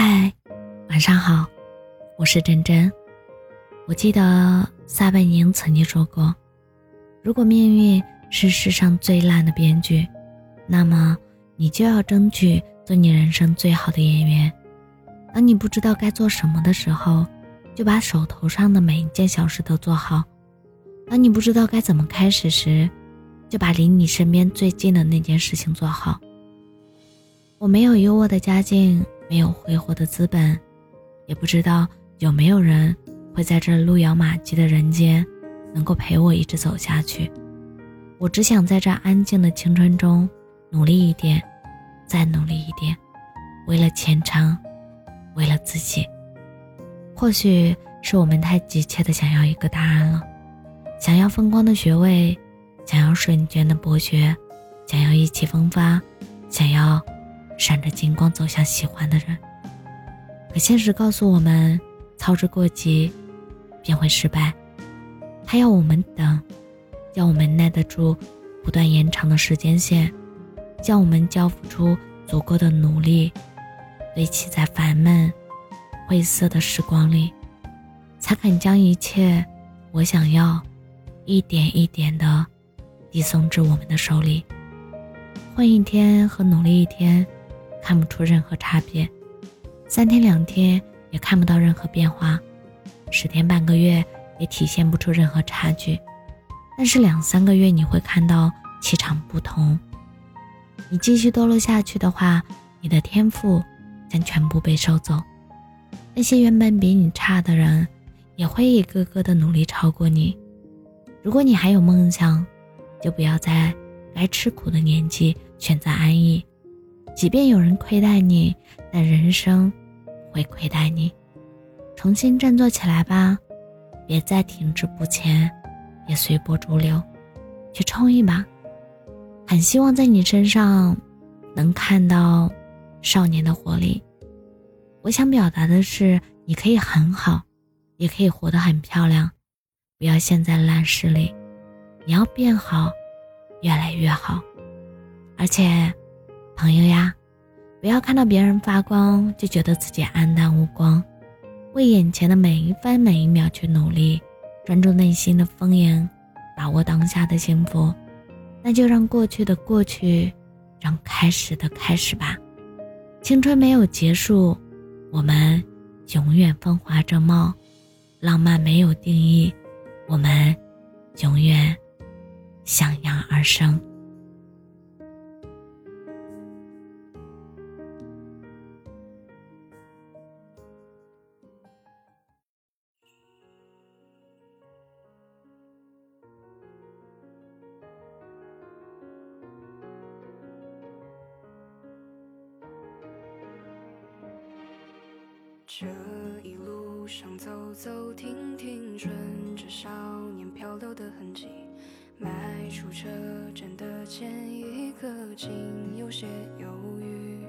嗨，晚上好，我是真真。我记得撒贝宁曾经说过：“如果命运是世上最烂的编剧，那么你就要争取做你人生最好的演员。当你不知道该做什么的时候，就把手头上的每一件小事都做好；当你不知道该怎么开始时，就把离你身边最近的那件事情做好。”我没有优渥的家境。没有挥霍的资本，也不知道有没有人会在这路遥马急的人间，能够陪我一直走下去。我只想在这安静的青春中，努力一点，再努力一点，为了前程，为了自己。或许是我们太急切的想要一个答案了，想要风光的学位，想要瞬间的博学，想要意气风发，想要。闪着金光走向喜欢的人，可现实告诉我们，操之过急便会失败。他要我们等，要我们耐得住不断延长的时间线，叫我们交付出足够的努力，堆砌在烦闷、晦涩的时光里，才肯将一切我想要一点一点的递送至我们的手里。混一天和努力一天。看不出任何差别，三天两天也看不到任何变化，十天半个月也体现不出任何差距，但是两三个月你会看到气场不同。你继续堕落下去的话，你的天赋将全部被收走。那些原本比你差的人，也会一个个的努力超过你。如果你还有梦想，就不要在该吃苦的年纪选择安逸。即便有人亏待你，但人生会亏待你。重新振作起来吧，别再停滞不前，别随波逐流，去冲一把。很希望在你身上能看到少年的活力。我想表达的是，你可以很好，也可以活得很漂亮，不要陷在烂事里。你要变好，越来越好，而且。朋友呀，不要看到别人发光就觉得自己黯淡无光，为眼前的每一分每一秒去努力，专注内心的丰盈，把握当下的幸福，那就让过去的过去，让开始的开始吧。青春没有结束，我们永远风华正茂；浪漫没有定义，我们永远向阳而生。这一路上走走停停，顺着少年漂流的痕迹，迈出车站的前一刻，竟有些犹豫，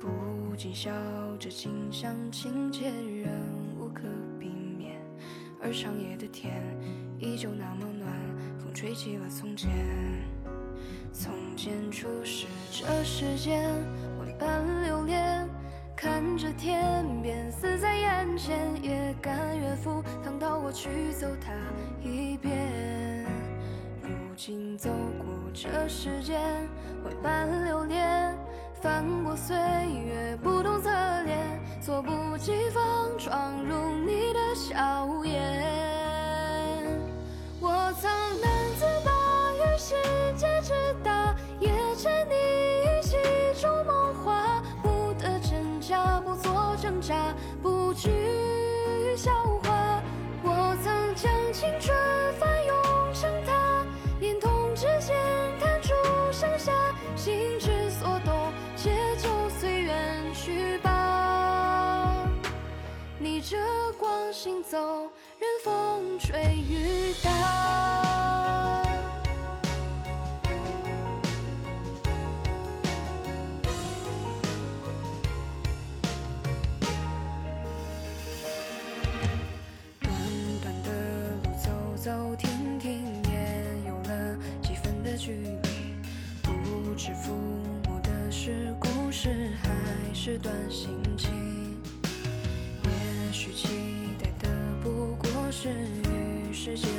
不禁笑着，近乡情怯，仍无可避免。而长夜的天依旧那么暖，风吹起了从前，从前初识这世间，万般。看着天边死在眼前，也甘愿赴汤蹈火去走它一遍。如今走过这世间，万般流连，翻过岁月不同侧脸，措不及防闯入你的笑颜。是段心情也许期待的不过是与时间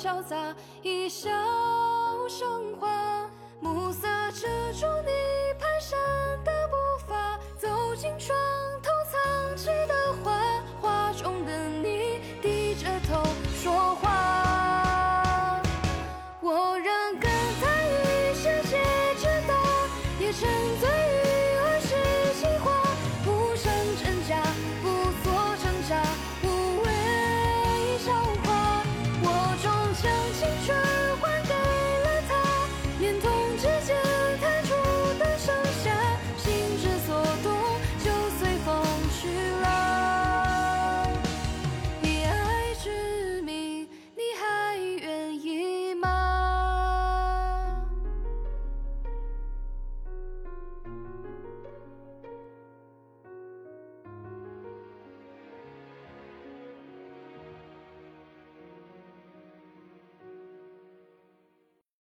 交杂一笑生花暮色遮住你。